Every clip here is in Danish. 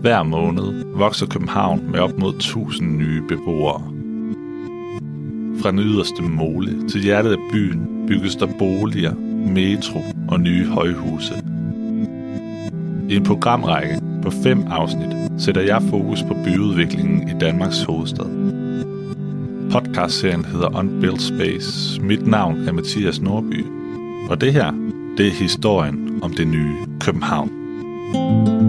Hver måned vokser København med op mod 1000 nye beboere. Fra den yderste mole til hjertet af byen bygges der boliger, metro og nye højhuse. I en programrække på fem afsnit sætter jeg fokus på byudviklingen i Danmarks hovedstad. Podcastserien hedder Unbuilt Space. Mit navn er Mathias Norby. Og det her, det er historien om det nye København. I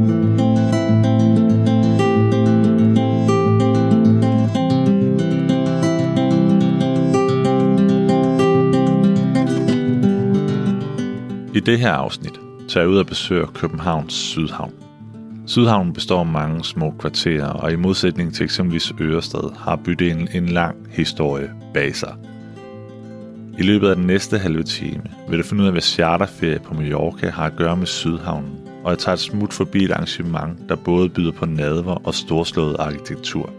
det her afsnit tager jeg ud og besøger Københavns Sydhavn. Sydhavnen består af mange små kvarterer, og i modsætning til eksempelvis Ørestad har bydelen en lang historie bag sig. I løbet af den næste halve time vil du finde ud af, hvad charterferie på Mallorca har at gøre med Sydhavnen, og jeg tager et smut forbi et arrangement, der både byder på nadver og storslået arkitektur.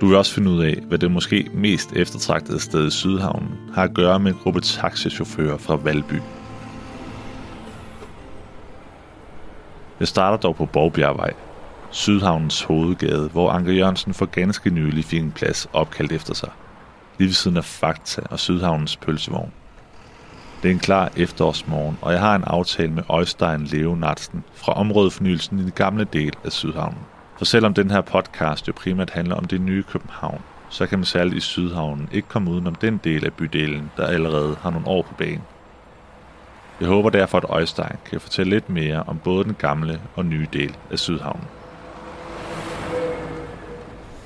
Du vil også finde ud af, hvad det måske mest eftertragtede sted i Sydhavnen har at gøre med en gruppe taxichauffører fra Valby. Jeg starter dog på Borgbjergvej, Sydhavnens hovedgade, hvor Anker Jørgensen for ganske nylig fik en plads opkaldt efter sig. Lige ved siden af Fakta og Sydhavnens pølsevogn. Det er en klar efterårsmorgen, og jeg har en aftale med Øjstein Leonardsen fra områdefornyelsen i den gamle del af Sydhavnen. For selvom den her podcast jo primært handler om det nye København, så kan man særligt i Sydhavnen ikke komme udenom den del af bydelen, der allerede har nogle år på banen. Jeg håber derfor, at Øjstein kan fortælle lidt mere om både den gamle og nye del af Sydhavnen.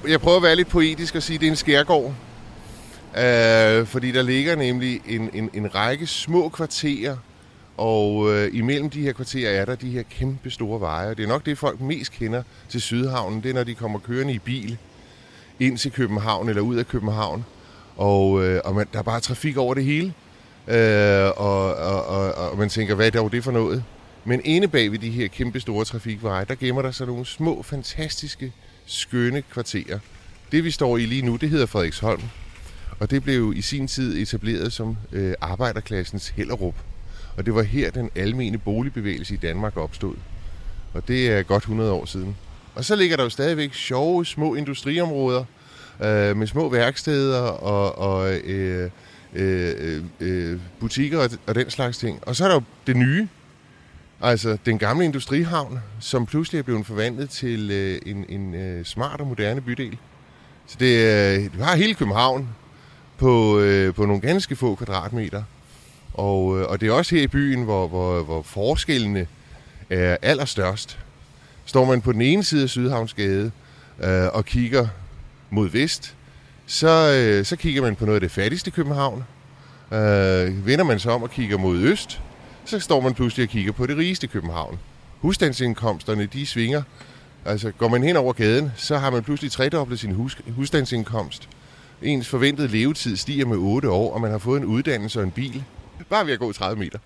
Jeg prøver at være lidt poetisk og sige, at det er en skærgård. Øh, fordi der ligger nemlig en, en, en række små kvarterer, og øh, imellem de her kvarterer er der de her kæmpe store veje. Det er nok det, folk mest kender til Sydhavnen. Det er, når de kommer kørende i bil ind til København eller ud af København. Og, øh, og man, der er bare trafik over det hele. Øh, og, og, og, og man tænker, hvad er dog det for noget? Men inde bag ved de her kæmpe store trafikveje, der gemmer der sig nogle små, fantastiske, skønne kvarterer. Det vi står i lige nu, det hedder Frederiksholm. Og det blev i sin tid etableret som øh, arbejderklassens Hellerup. Og det var her, den almene boligbevægelse i Danmark opstod. Og det er godt 100 år siden. Og så ligger der jo stadigvæk sjove, små industriområder øh, med små værksteder og, og øh, øh, øh, butikker og, og den slags ting. Og så er der jo det nye, altså den gamle industrihavn, som pludselig er blevet forvandlet til øh, en, en øh, smart og moderne bydel. Så det, øh, du har hele København på, øh, på nogle ganske få kvadratmeter. Og, øh, og det er også her i byen, hvor, hvor, hvor forskellene er allerstørst. Står man på den ene side af Sydhavnsgade øh, og kigger mod vest, så, øh, så kigger man på noget af det fattigste København. Øh, vender man sig om og kigger mod øst, så står man pludselig og kigger på det rigeste København. Husstandsindkomsterne, de svinger. Altså, går man hen over gaden, så har man pludselig tredoblet sin hus, husstandsindkomst. Ens forventede levetid stiger med 8 år, og man har fået en uddannelse og en bil. Bare ved at gå 30 meter.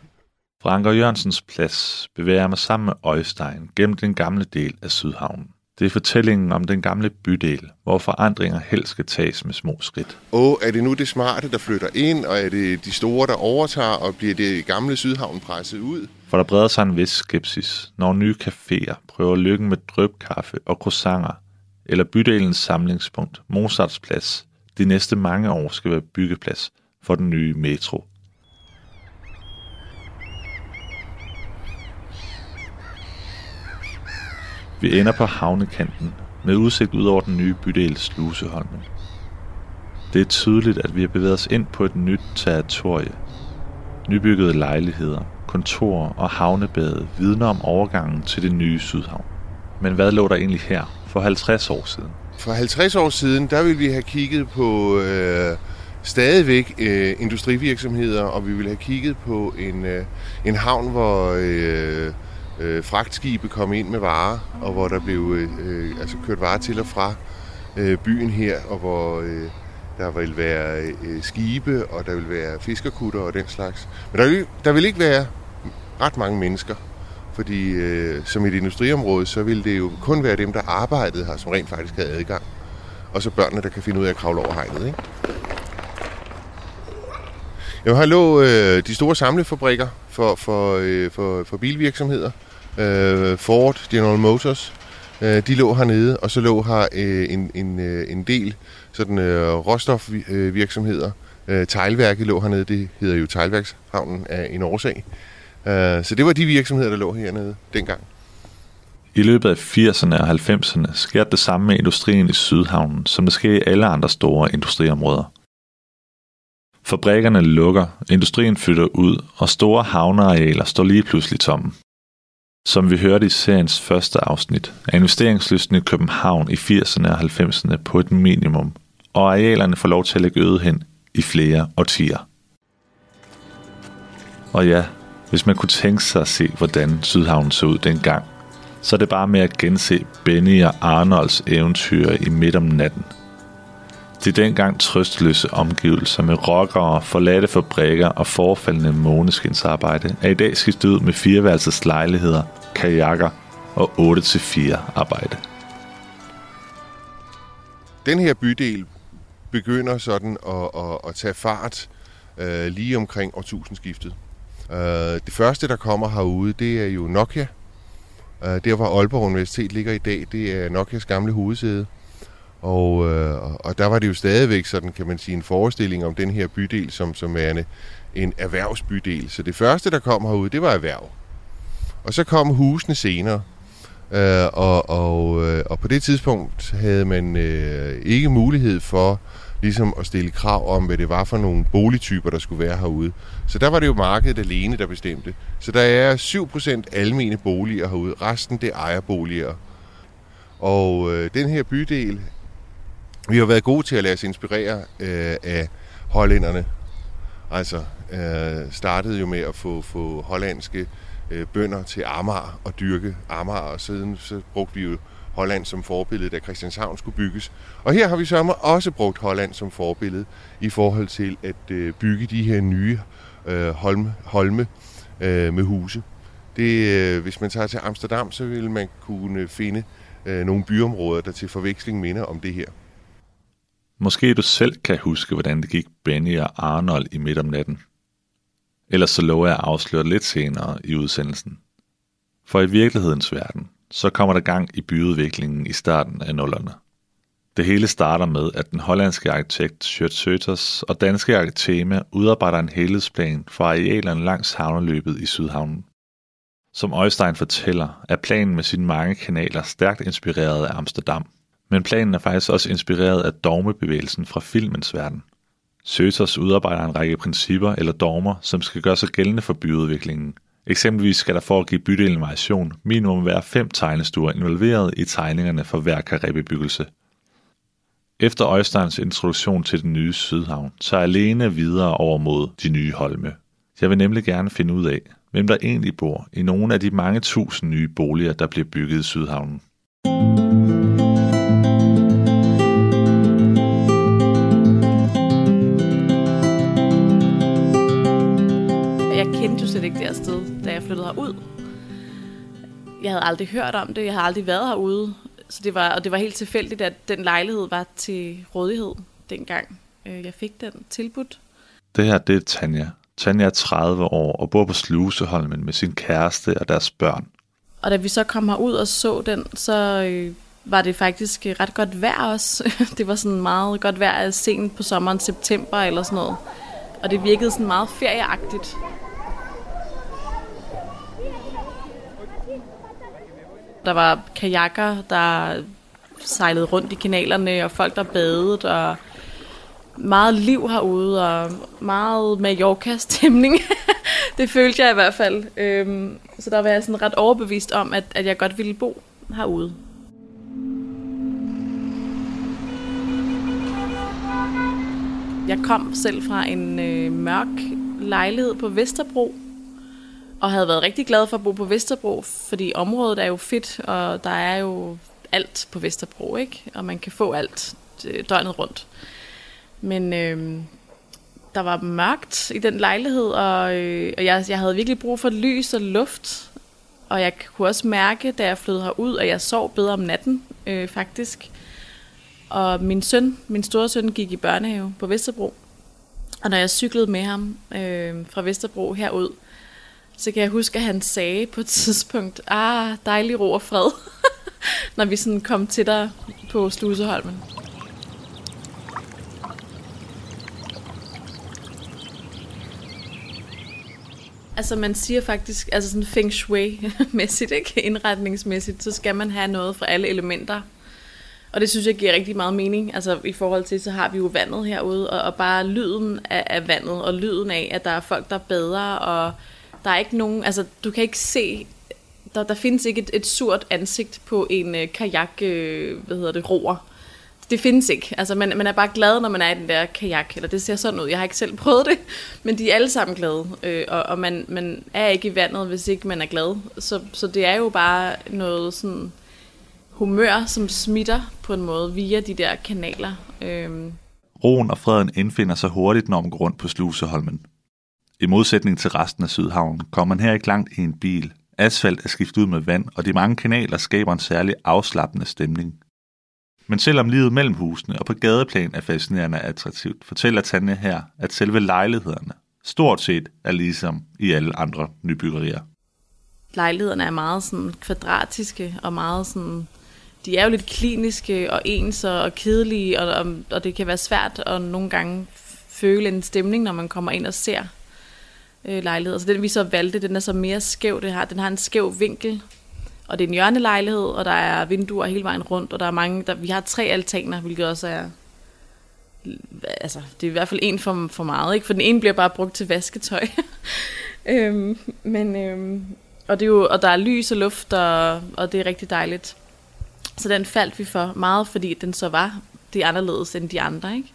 Fra Anker Jørgensens plads bevæger jeg mig sammen med Øjstein gennem den gamle del af Sydhavnen. Det er fortællingen om den gamle bydel, hvor forandringer helst skal tages med små skridt. Og er det nu det smarte, der flytter ind, og er det de store, der overtager, og bliver det gamle Sydhavn presset ud? For der breder sig en vis skepsis, når nye caféer prøver lykken med drøbkaffe og croissanter, eller bydelens samlingspunkt, Mozarts plads, de næste mange år skal være byggeplads for den nye metro. Vi ender på havnekanten med udsigt ud over den nye bydel Sluseholmen. Det er tydeligt, at vi har bevæget os ind på et nyt territorie. Nybyggede lejligheder, kontorer og havnebade vidner om overgangen til det nye Sydhavn. Men hvad lå der egentlig her for 50 år siden? For 50 år siden, der ville vi have kigget på øh, stadigvæk øh, industrivirksomheder, og vi ville have kigget på en, øh, en havn, hvor øh, øh, fragtskibe kom ind med varer, og hvor der blev øh, øh, altså kørt varer til og fra øh, byen her, og hvor øh, der vil være øh, skibe, og der vil være fiskerkutter og den slags. Men der vil, der vil ikke være ret mange mennesker, fordi øh, som et industriområde, så vil det jo kun være dem, der arbejdede her, som rent faktisk havde adgang. Og så børnene, der kan finde ud af at kravle over hegnet. Ikke? Jeg hallo, lå øh, de store samlefabrikker for, for, øh, for, for bilvirksomheder. Øh, Ford, General Motors, øh, de lå hernede, og så lå her øh, en, en, øh, en del sådan øh, råstofvirksomheder. Øh, teglværket lå hernede, det hedder jo Teglværkshavnen af en årsag. Øh, så det var de virksomheder, der lå hernede dengang. I løbet af 80'erne og 90'erne sker det samme med industrien i Sydhavnen, som det sker i alle andre store industriområder. Fabrikkerne lukker, industrien flytter ud, og store havnearealer står lige pludselig tomme. Som vi hørte i seriens første afsnit, er investeringslysten i København i 80'erne og 90'erne på et minimum, og arealerne får lov til at lægge øde hen i flere årtier. Og ja, hvis man kunne tænke sig at se, hvordan Sydhavnen så ud dengang, så er det bare med at gense Benny og Arnolds eventyr i midt om natten. De dengang trøstløse omgivelser med rockere, forladte fabrikker og forfaldende måneskinsarbejde er i dag skiftet ud med fireværelses lejligheder, kajakker og 8-4 arbejde. Den her bydel begynder sådan at, at, at tage fart øh, lige omkring årtusindskiftet. Øh, det første, der kommer herude, det er jo Nokia. Øh, der, hvor Aalborg Universitet ligger i dag, det er Nokias gamle hovedsæde. Og, øh, og der var det jo stadigvæk sådan, kan man sige, en forestilling om den her bydel som, som er en, en erhvervsbydel. Så det første, der kom herude, det var erhverv. Og så kom husene senere. Øh, og, og, øh, og på det tidspunkt havde man øh, ikke mulighed for ligesom at stille krav om, hvad det var for nogle boligtyper, der skulle være herude. Så der var det jo markedet alene, der bestemte. Så der er 7% almene boliger herude. Resten, det ejerboliger. Og øh, den her bydel, vi har været gode til at lade os inspirere øh, af hollænderne. Altså øh, startede jo med at få, få hollandske øh, bønder til Amager og dyrke Amager, og siden så brugte vi jo Holland som forbillede, da Christianshavn skulle bygges. Og her har vi så også brugt Holland som forbillede i forhold til at øh, bygge de her nye øh, holme, holme øh, med huse. Det, øh, hvis man tager til Amsterdam, så vil man kunne finde øh, nogle byområder, der til forveksling minder om det her. Måske du selv kan huske, hvordan det gik Benny og Arnold i midt om natten. Ellers så lover jeg at afsløre lidt senere i udsendelsen. For i virkelighedens verden, så kommer der gang i byudviklingen i starten af nullerne. Det hele starter med, at den hollandske arkitekt Sjørt Søters og danske arkitema udarbejder en helhedsplan for arealerne langs havneløbet i Sydhavnen. Som Øjstein fortæller, er planen med sine mange kanaler stærkt inspireret af Amsterdam. Men planen er faktisk også inspireret af dogmebevægelsen fra filmens verden. Søters udarbejder en række principper eller dogmer, som skal gøre sig gældende for byudviklingen, Eksempelvis skal der for at give bydelen variation minimum være fem tegnestuer involveret i tegningerne for hver karibbebyggelse. Efter Øjsteins introduktion til den nye Sydhavn, så er alene videre over mod de nye Holme. Jeg vil nemlig gerne finde ud af, hvem der egentlig bor i nogle af de mange tusind nye boliger, der bliver bygget i Sydhavnen. Slet ikke det sted, da jeg flyttede herud. Jeg havde aldrig hørt om det, jeg havde aldrig været herude. Så det var, og det var helt tilfældigt, at den lejlighed var til rådighed dengang øh, jeg fik den tilbudt. Det her, det er Tanja. Tanja er 30 år og bor på Sluseholmen med sin kæreste og deres børn. Og da vi så kom herud og så den, så øh, var det faktisk ret godt vejr også. det var sådan meget godt vejr sent på sommeren, september eller sådan noget. Og det virkede sådan meget ferieagtigt. Der var kajakker, der sejlede rundt i kanalerne, og folk, der badede, og meget liv herude, og meget Mallorca-stemning. det følte jeg i hvert fald. Øhm, så der var jeg sådan ret overbevist om, at, at jeg godt ville bo herude. Jeg kom selv fra en øh, mørk lejlighed på Vesterbro, og havde været rigtig glad for at bo på Vesterbro, fordi området er jo fedt, og der er jo alt på Vesterbro, ikke? Og man kan få alt øh, døgnet rundt. Men øh, der var mørkt i den lejlighed, og, øh, og jeg, jeg havde virkelig brug for lys og luft. Og jeg kunne også mærke, da jeg flyttede herud, at jeg sov bedre om natten, øh, faktisk. Og min søn, min store søn, gik i børnehave på Vesterbro. Og når jeg cyklede med ham øh, fra Vesterbro herud, så kan jeg huske, at han sagde på et tidspunkt, ah, dejlig ro og fred. når vi sådan kom til dig på Sluseholmen. Altså man siger faktisk, altså sådan feng shui-mæssigt, ikke? indretningsmæssigt, så skal man have noget fra alle elementer. Og det synes jeg giver rigtig meget mening. Altså i forhold til, så har vi jo vandet herude, og, og bare lyden af, af vandet, og lyden af, at der er folk, der bader, og der er ikke nogen, altså du kan ikke se, der, der findes ikke et, et surt ansigt på en øh, kajak, øh, hvad hedder det, roer det findes ikke. Altså, man, man er bare glad, når man er i den der kajak, eller det ser sådan ud. Jeg har ikke selv prøvet det, men de er alle sammen glade. Øh, og og man, man er ikke i vandet, hvis ikke man er glad. Så, så det er jo bare noget sådan humør, som smitter på en måde via de der kanaler. Øh. Roen og freden indfinder sig hurtigt, når man går rundt på Sluseholmen. I modsætning til resten af Sydhavnen kommer man her ikke langt i en bil. Asfalt er skiftet ud med vand, og de mange kanaler skaber en særlig afslappende stemning. Men selvom livet mellem husene og på gadeplan er fascinerende og attraktivt, fortæller Tanja her, at selve lejlighederne stort set er ligesom i alle andre nybyggerier. Lejlighederne er meget sådan kvadratiske og meget sådan... De er jo lidt kliniske og ens og kedelige, og, og, og det kan være svært at nogle gange føle en stemning, når man kommer ind og ser øh, lejlighed. Så den vi så valgte, den er så mere skæv. Det har, den har en skæv vinkel, og det er en hjørnelejlighed, og der er vinduer hele vejen rundt, og der er mange, der, vi har tre altaner, hvilket også er, altså det er i hvert fald en for, for meget, ikke? For den ene bliver bare brugt til vasketøj. øhm, men, øhm, og, det er jo, og der er lys og luft, og, og det er rigtig dejligt. Så den faldt vi for meget, fordi den så var det anderledes end de andre, ikke?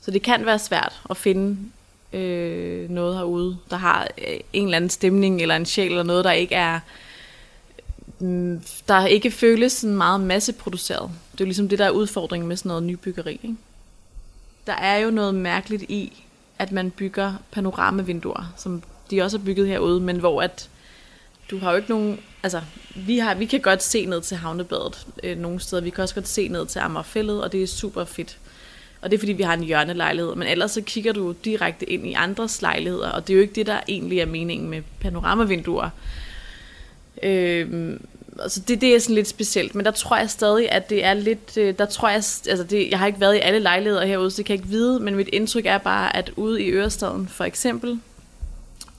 Så det kan være svært at finde øh, noget herude, der har øh, en eller anden stemning, eller en sjæl, eller noget, der ikke er mm, der ikke føles sådan meget masseproduceret. Det er jo ligesom det, der er udfordringen med sådan noget nybyggeri. Ikke? Der er jo noget mærkeligt i, at man bygger panoramavinduer, som de også har bygget herude, men hvor at du har jo ikke nogen... Altså, vi, har, vi kan godt se ned til havnebadet øh, nogle steder. Vi kan også godt se ned til Amagerfællet, og det er super fedt. Og det er fordi, vi har en hjørnelejlighed. Men ellers så kigger du direkte ind i andres lejligheder, og det er jo ikke det, der egentlig er meningen med panoramavinduer. Øh, altså det, det er sådan lidt specielt, men der tror jeg stadig, at det er lidt, øh, der tror jeg, altså det, jeg har ikke været i alle lejligheder herude, så det kan jeg ikke vide, men mit indtryk er bare, at ude i Ørestaden for eksempel,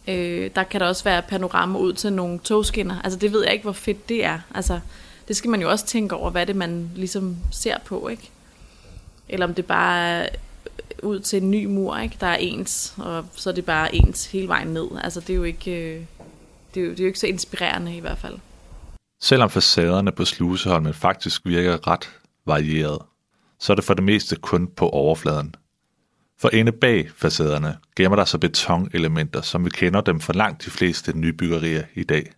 øh, der kan der også være panorama ud til nogle togskinner. Altså det ved jeg ikke, hvor fedt det er. Altså det skal man jo også tænke over, hvad det man ligesom ser på, ikke? Eller om det bare er øh, ud til en ny mur, ikke? Der er ens, og så er det bare ens hele vejen ned. Altså det er jo ikke... Øh, det er, jo, det er jo ikke så inspirerende i hvert fald. Selvom facaderne på Sluseholmen faktisk virker ret varieret, så er det for det meste kun på overfladen. For inde bag facaderne gemmer der sig betonelementer, som vi kender dem fra langt de fleste nybyggerier i dag.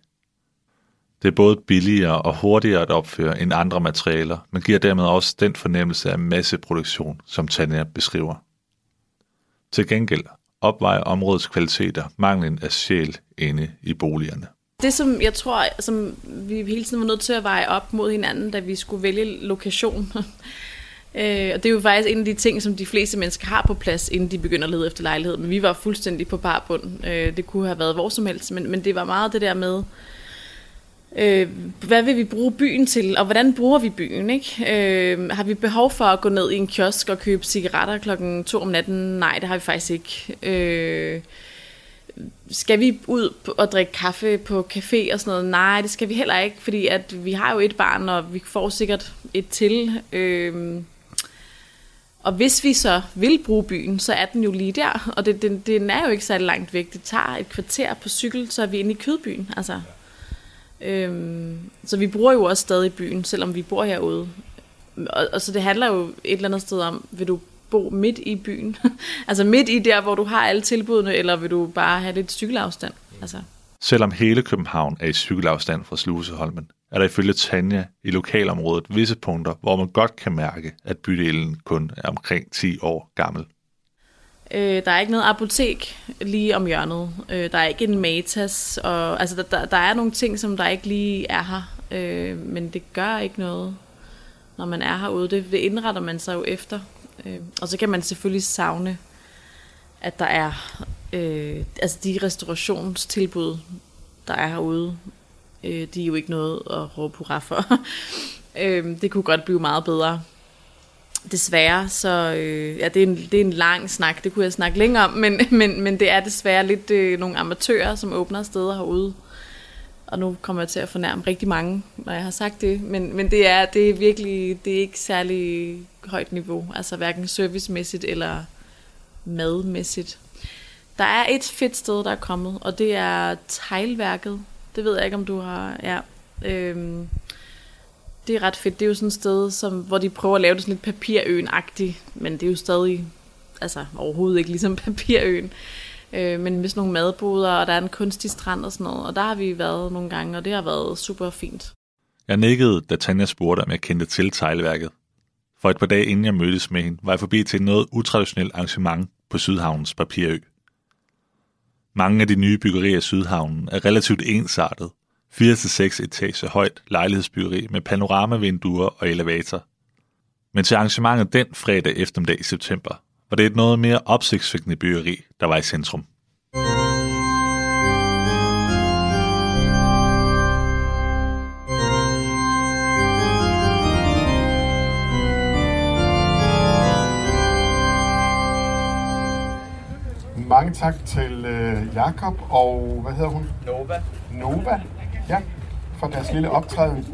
Det er både billigere og hurtigere at opføre end andre materialer, men giver dermed også den fornemmelse af masseproduktion, som Tanja beskriver. Til gengæld opvejer områdets kvaliteter manglen af sjæl inde i boligerne. Det, som jeg tror, som vi hele tiden var nødt til at veje op mod hinanden, da vi skulle vælge lokation, Øh, og det er jo faktisk en af de ting, som de fleste mennesker har på plads, inden de begynder at lede efter lejlighed. Men vi var fuldstændig på barbund. Øh, det kunne have været hvor som helst, men, men det var meget det der med, øh, hvad vil vi bruge byen til, og hvordan bruger vi byen? Ikke? Øh, har vi behov for at gå ned i en kiosk og købe cigaretter klokken to om natten? Nej, det har vi faktisk ikke. Øh, skal vi ud og drikke kaffe på café og sådan noget? Nej, det skal vi heller ikke, fordi at vi har jo et barn, og vi får sikkert et til. Øh, og hvis vi så vil bruge byen, så er den jo lige der, og det, den, den er jo ikke så langt væk. Det tager et kvarter på cykel, så er vi inde i kødbyen. Altså. Øhm, så vi bruger jo også stadig byen, selvom vi bor herude. Og, og så det handler jo et eller andet sted om, vil du bo midt i byen? altså midt i der, hvor du har alle tilbudene, eller vil du bare have lidt cykelafstand? Altså. Selvom hele København er i cykelafstand fra Sluseholmen, er der ifølge Tanja i lokalområdet visse punkter, hvor man godt kan mærke, at bydelen kun er omkring 10 år gammel. Øh, der er ikke noget apotek lige om hjørnet. Øh, der er ikke en Matas. Og, altså, der, der, der er nogle ting, som der ikke lige er her. Øh, men det gør ikke noget, når man er herude. Det, det indretter man sig jo efter. Øh, og så kan man selvfølgelig savne, at der er øh, altså de restaurationstilbud, der er herude. Øh, de er jo ikke noget at råbe hurra for. øh, det kunne godt blive meget bedre. Desværre, så øh, ja, det er, en, det er en lang snak, det kunne jeg snakke længere om, men, men, men det er desværre lidt øh, nogle amatører, som åbner steder herude. Og nu kommer jeg til at fornærme rigtig mange, når jeg har sagt det, men, men det, er, det er virkelig, det er ikke særlig højt niveau, altså hverken servicemæssigt eller madmæssigt. Der er et fedt sted, der er kommet, og det er teglværket. Det ved jeg ikke, om du har... Ja, øhm, det er ret fedt. Det er jo sådan et sted, som, hvor de prøver at lave det sådan lidt papirøen-agtigt, men det er jo stadig altså, overhovedet ikke ligesom papirøen. Øh, men med sådan nogle madboder, og der er en kunstig strand og sådan noget. Og der har vi været nogle gange, og det har været super fint. Jeg nikkede, da Tanja spurgte, om jeg kendte til teglværket. For et par dage inden jeg mødtes med hende, var jeg forbi til noget utraditionelt arrangement på Sydhavnens Papirø. Mange af de nye byggerier i Sydhavnen er relativt ensartet. 4-6 etager højt lejlighedsbyggeri med panoramavinduer og elevator. Men til arrangementet den fredag eftermiddag i september, var det et noget mere opsigtsvækkende byggeri, der var i centrum. Mange tak til øh, Jakob og hvad hedder hun? Nova. Nova, ja, for deres lille optræden.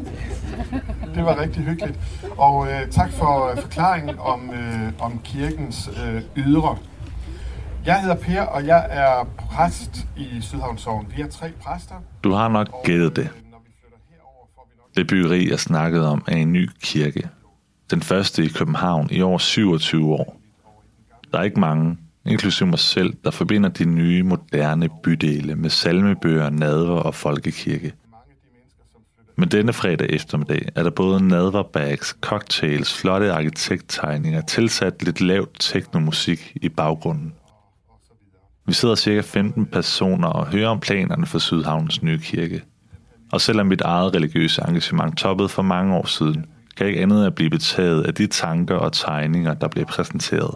Det var rigtig hyggeligt. Og øh, tak for øh, forklaringen om, øh, om kirkens øh, ydre. Jeg hedder Per, og jeg er præst i Sydhavnsovn. Vi er tre præster. Du har nok gættet det. øh, Det byggeri, jeg snakkede om, er en ny kirke. Den første i København i over 27 år. Der er ikke mange, inklusive mig selv, der forbinder de nye, moderne bydele med salmebøger, nadver og folkekirke. Men denne fredag eftermiddag er der både nadverbags, cocktails, flotte arkitekttegninger, tilsat lidt lavt teknomusik i baggrunden. Vi sidder cirka 15 personer og hører om planerne for Sydhavnens nye kirke. Og selvom mit eget religiøse engagement toppede for mange år siden, kan jeg ikke andet end at blive betaget af de tanker og tegninger, der bliver præsenteret.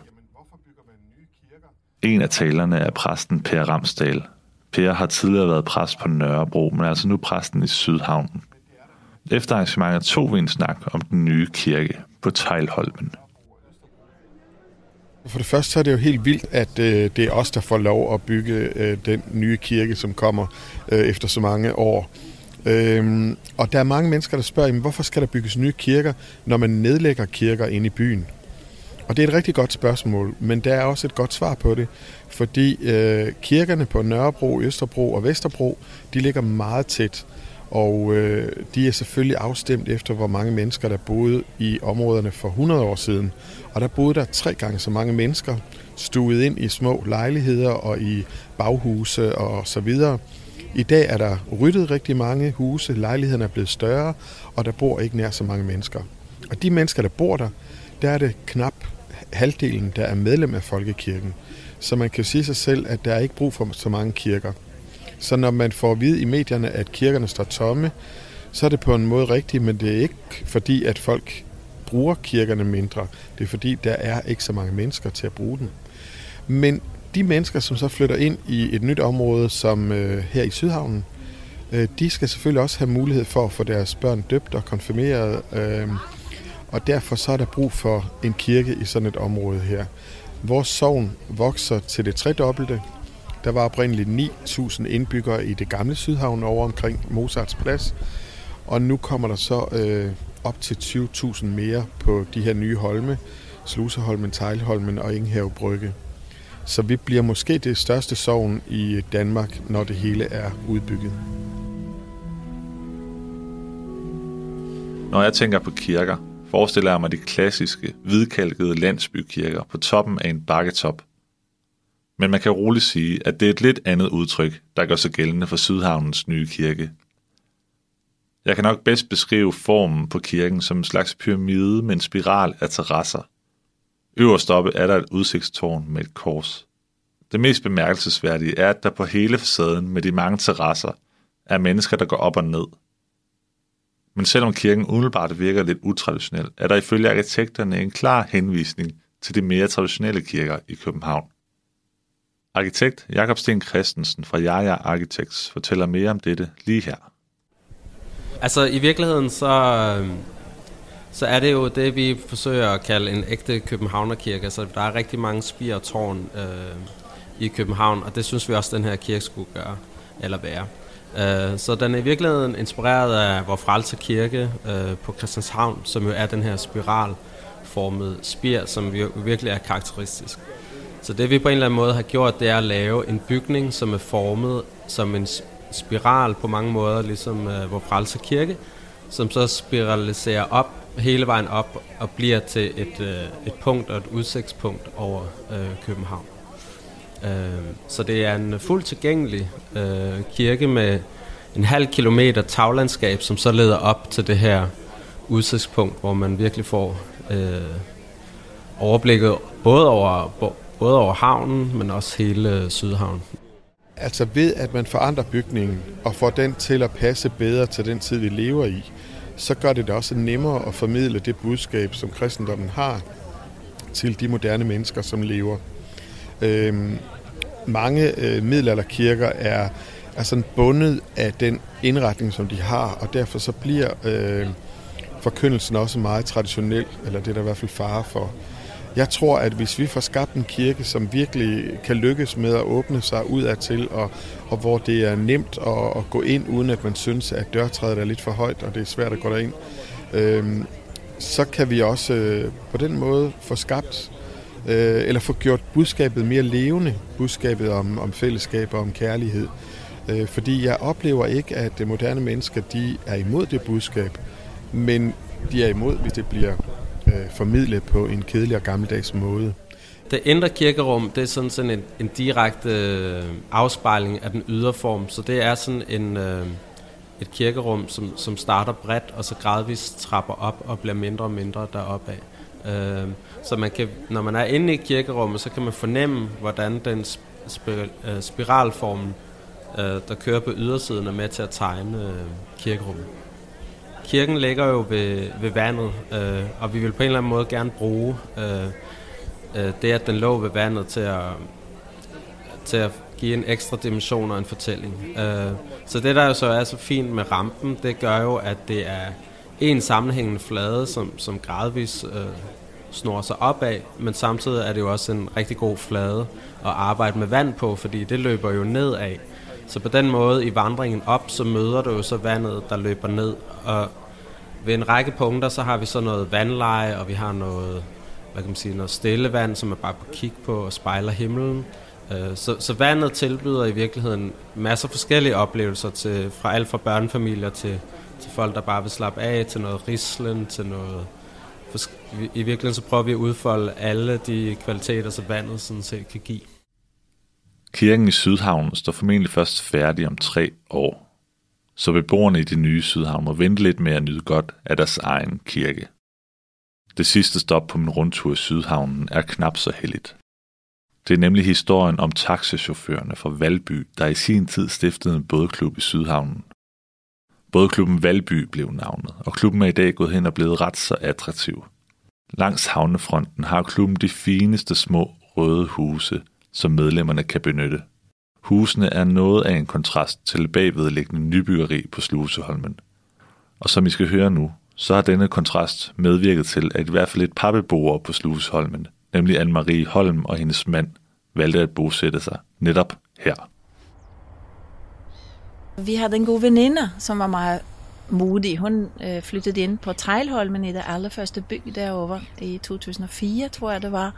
En af talerne er præsten Per Ramsdal. Per har tidligere været præst på Nørrebro, men er altså nu præsten i Sydhavnen. Efter arrangementet tog vi en snak om den nye kirke på Tejlholmen. For det første så er det jo helt vildt, at øh, det er os, der får lov at bygge øh, den nye kirke, som kommer øh, efter så mange år. Øhm, og der er mange mennesker, der spørger, jamen, hvorfor skal der bygges nye kirker, når man nedlægger kirker ind i byen? Og det er et rigtig godt spørgsmål, men der er også et godt svar på det, fordi øh, kirkerne på Nørrebro, Østerbro og Vesterbro, de ligger meget tæt, og øh, de er selvfølgelig afstemt efter, hvor mange mennesker, der boede i områderne for 100 år siden. Og der boede der tre gange så mange mennesker, stuet ind i små lejligheder og i baghuse og så videre. I dag er der ryddet rigtig mange huse, lejlighederne er blevet større, og der bor ikke nær så mange mennesker. Og de mennesker, der bor der, der er det knap halvdelen, der er medlem af Folkekirken. Så man kan jo sige sig selv, at der er ikke brug for så mange kirker. Så når man får at vide i medierne, at kirkerne står tomme, så er det på en måde rigtigt, men det er ikke fordi, at folk bruger kirkerne mindre. Det er fordi, der er ikke så mange mennesker til at bruge dem. Men de mennesker, som så flytter ind i et nyt område, som øh, her i Sydhavnen, øh, de skal selvfølgelig også have mulighed for at få deres børn døbt og konfirmeret. Øh, og derfor så er der brug for en kirke i sådan et område her. Vores sogn vokser til det tredobbelte. Der var oprindeligt 9.000 indbyggere i det gamle Sydhavn over omkring Mozarts plads. Og nu kommer der så øh, op til 20.000 mere på de her nye holme. Sluseholmen, Tejlholmen og Ingenhav Brygge. Så vi bliver måske det største sogn i Danmark, når det hele er udbygget. Når jeg tænker på kirker, forestiller jeg mig de klassiske, hvidkalkede landsbykirker på toppen af en bakketop. Men man kan roligt sige, at det er et lidt andet udtryk, der gør sig gældende for Sydhavnens nye kirke. Jeg kan nok bedst beskrive formen på kirken som en slags pyramide med en spiral af terrasser. Øverst oppe er der et udsigtstårn med et kors. Det mest bemærkelsesværdige er, at der på hele facaden med de mange terrasser er mennesker, der går op og ned. Men selvom kirken umiddelbart virker lidt utraditionel, er der ifølge arkitekterne en klar henvisning til de mere traditionelle kirker i København. Arkitekt Jakob Sten Christensen fra Jaja Architects fortæller mere om dette lige her. Altså i virkeligheden så, så er det jo det, vi forsøger at kalde en ægte Københavnerkirke. Så der er rigtig mange spir og tårn øh, i København, og det synes vi også, den her kirke skulle gøre, eller være. Øh, så den er i virkeligheden inspireret af vores frelse kirke øh, på Christianshavn, som jo er den her spiralformede spir, som virkelig er karakteristisk. Så det vi på en eller anden måde har gjort, det er at lave en bygning, som er formet som en spiral på mange måder, ligesom øh, vores frelse kirke, som så spiraliserer op hele vejen op og bliver til et, øh, et punkt og et udsigtspunkt over øh, København. Øh, så det er en fuldt tilgængelig øh, kirke med en halv kilometer taglandskab, som så leder op til det her udsigtspunkt, hvor man virkelig får øh, overblikket både over, både over havnen, men også hele øh, Sydhavnen. Altså ved, at man forandrer bygningen og får den til at passe bedre til den tid, vi lever i, så gør det det også nemmere at formidle det budskab, som kristendommen har til de moderne mennesker, som lever. Øhm, mange øh, middelalderkirker er, er sådan bundet af den indretning, som de har, og derfor så bliver øh, forkyndelsen også meget traditionel, eller det er der i hvert fald fare for. Jeg tror, at hvis vi får skabt en kirke, som virkelig kan lykkes med at åbne sig ud til, og, og hvor det er nemt at, at gå ind, uden at man synes, at dørtrædet er lidt for højt, og det er svært at gå derind, øh, så kan vi også øh, på den måde få skabt, øh, eller få gjort budskabet mere levende, budskabet om, om fællesskab og om kærlighed. Øh, fordi jeg oplever ikke, at de moderne mennesker de er imod det budskab, men de er imod, hvis det bliver øh, formidlet på en kedelig og gammeldags måde. Det indre kirkerum, det er sådan, sådan en, en direkte øh, afspejling af den ydre form, så det er sådan en, øh, et kirkerum, som, som starter bredt, og så gradvist trapper op og bliver mindre og mindre deropad. af. Øh, så man kan, når man er inde i kirkerummet, så kan man fornemme, hvordan den spir, øh, spiralformen, øh, der kører på ydersiden, er med til at tegne øh, kirkerummet kirken ligger jo ved, ved vandet, øh, og vi vil på en eller anden måde gerne bruge øh, øh, det, at den lå ved vandet til at, til at give en ekstra dimension og en fortælling. Øh, så det, der jo så er så fint med rampen, det gør jo, at det er en sammenhængende flade, som, som gradvis øh, snor sig opad, men samtidig er det jo også en rigtig god flade at arbejde med vand på, fordi det løber jo nedad. Så på den måde i vandringen op, så møder du jo så vandet, der løber ned. Og ved en række punkter, så har vi så noget vandleje, og vi har noget, hvad kan man sige, noget stille vand, som er bare på kig på og spejler himlen. Øh, så, så vandet tilbyder i virkeligheden masser af forskellige oplevelser, til, fra alt fra børnefamilier til, til folk, der bare vil slappe af, til noget rislen, til noget... I virkeligheden så prøver vi at udfolde alle de kvaliteter, som vandet sådan set kan give. Kirken i Sydhavnen står formentlig først færdig om tre år, så beboerne i det nye Sydhavn må vente lidt med at nyde godt af deres egen kirke. Det sidste stop på min rundtur i Sydhavnen er knap så heldigt. Det er nemlig historien om taxichaufførerne fra Valby, der i sin tid stiftede en bådklub i Sydhavnen. Bådklubben Valby blev navnet, og klubben er i dag gået hen og blevet ret så attraktiv. Langs havnefronten har klubben de fineste små røde huse, som medlemmerne kan benytte. Husene er noget af en kontrast til bagvedliggende nybyggeri på Sluseholmen. Og som I skal høre nu, så har denne kontrast medvirket til, at i hvert fald et par beboere på Sluseholmen, nemlig Anne-Marie Holm og hendes mand, valgte at bosætte sig netop her. Vi havde en god veninde, som var meget modig. Hun øh, flyttede ind på Trejlholmen i det allerførste by derovre i 2004, tror jeg det var.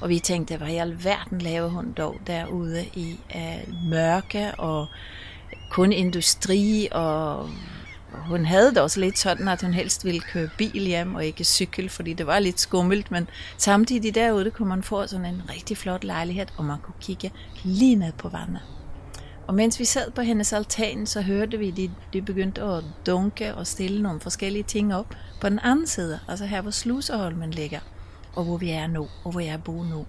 Og vi tænkte, hvad i alverden laver hun dog derude i øh, mørke og kun industri og hun havde det også lidt sådan, at hun helst ville køre bil hjem og ikke cykel, fordi det var lidt skummelt, men samtidig derude kunne man få sådan en rigtig flot lejlighed, og man kunne kigge lige ned på vandet. Og mens vi sad på hendes altan, så hørte vi, at de, de begyndte at dunke og stille nogle forskellige ting op på den anden side, altså her hvor Sluseholmen ligger og hvor vi er nu, og hvor jeg bor nu.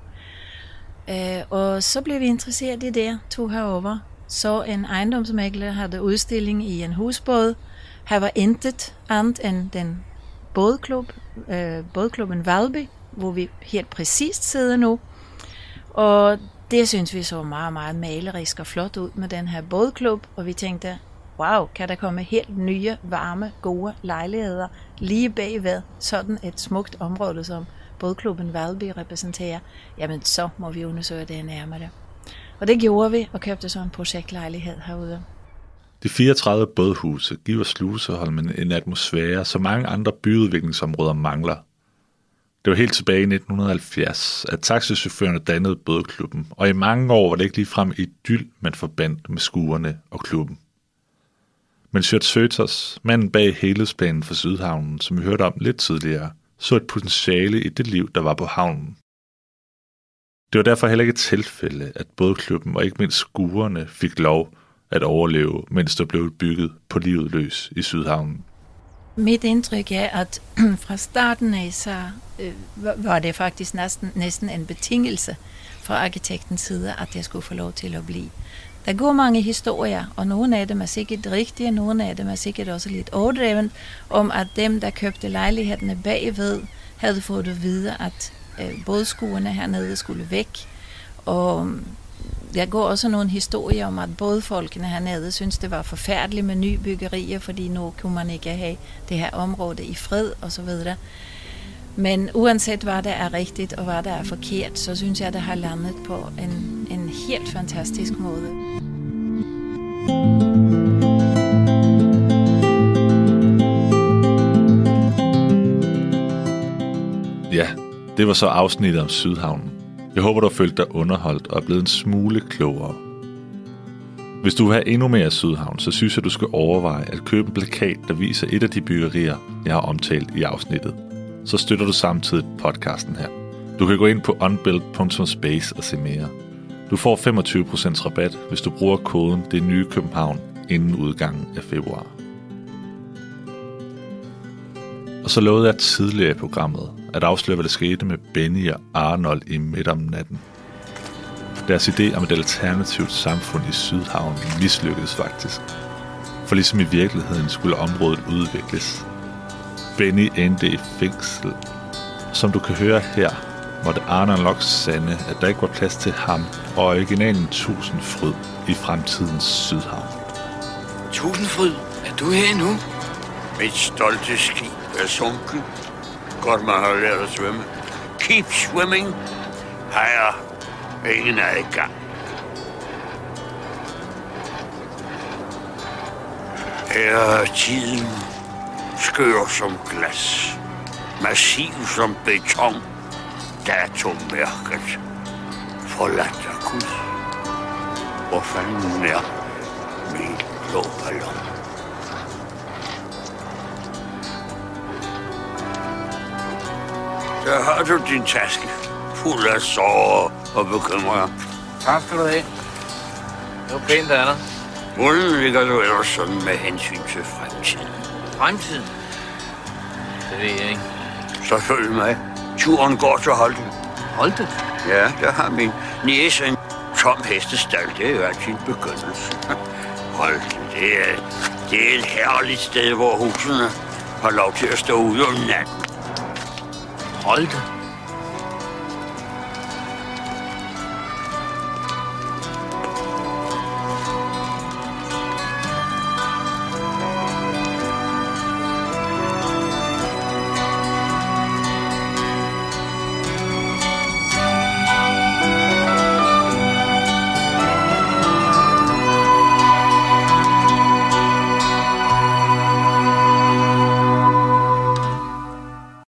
Øh, og så blev vi interesseret i det, tog herover, så en ejendomsmægler havde udstilling i en husbåd. Her var intet andet end den bådklub, øh, bådklubben Valby, hvor vi helt præcist sidder nu. Og det synes vi så meget, meget malerisk og flot ud med den her bådklub, og vi tænkte, wow, kan der komme helt nye, varme, gode lejligheder lige bagved sådan et smukt område, som bådklubben Valby repræsenterer, jamen så må vi undersøge det nærmere. Og det gjorde vi, og købte så en projektlejlighed herude. De 34 bådhuse giver Sluseholmen en atmosfære, som mange andre byudviklingsområder mangler. Det var helt tilbage i 1970, at taxichaufførerne dannede bådklubben, og i mange år var det ikke ligefrem idyll, man forbandt med skuerne og klubben. Men Sjørt Søters, manden bag helhedsplanen for Sydhavnen, som vi hørte om lidt tidligere, så et potentiale i det liv, der var på havnen. Det var derfor heller ikke et tilfælde, at bådklubben og ikke mindst skuerne fik lov at overleve, mens der blev bygget på livet løs i Sydhavnen. Mit indtryk er, at fra starten af, så øh, var det faktisk næsten, næsten en betingelse fra arkitektens side, at jeg skulle få lov til at blive. Der går mange historier, og nogle af dem er sikkert rigtige, nogle af dem er sikkert også lidt overdrevet, om at dem, der købte lejlighederne bagved, havde fået at vide, at øh, bådskuerne hernede skulle væk. Og jeg går også nogle historier om, at bådfolkene hernede synes, det var forfærdeligt med nye byggerier, fordi nu kunne man ikke have det her område i fred og så videre. Men uanset hvad der er rigtigt og hvad der er forkert, så synes jeg, det har landet på en, en helt fantastisk måde. Ja, det var så afsnittet om Sydhavnen. Jeg håber, du har følt dig underholdt og er blevet en smule klogere. Hvis du vil have endnu mere Sydhavn, så synes jeg, du skal overveje at købe en plakat, der viser et af de byggerier, jeg har omtalt i afsnittet. Så støtter du samtidig podcasten her. Du kan gå ind på unbuild.space og se mere. Du får 25% rabat, hvis du bruger koden Det Nye København inden udgangen af februar. Og så lovede jeg tidligere i programmet at afsløre, hvad der skete med Benny og Arnold i midt om natten. Deres idé om et alternativt samfund i Sydhavnen mislykkedes faktisk. For ligesom i virkeligheden skulle området udvikles. Benny endte i fængsel. Som du kan høre her, måtte Arnold nok sande, at der ikke var plads til ham og originalen Tusindfryd i fremtidens Sydhavn. Tusindfryd, er du her nu? Mit stolte skib er sunken. Godt, man har lært at svømme. Keep swimming. Hejer. Ingen er i gang. Her er tiden skør som glas. Massiv som beton. Datomærket. Forladt af Gud. Hvor fanden er min blå ballon? Der har du din taske, fuld af sorger og bekymringer. Tak skal du have. Det var pænt af dig. Hvordan ligger du ellers sådan med hensyn til fremtiden? Fremtiden? Det ved jeg ikke. Så følg mig. Turen går til Holte. Holte? Ja, der har min næse en tom hestestal. Det er jo altid en begyndelse. Holte, det er, det er et herligt sted, hvor husene har lov til at stå ude om natten. Holte?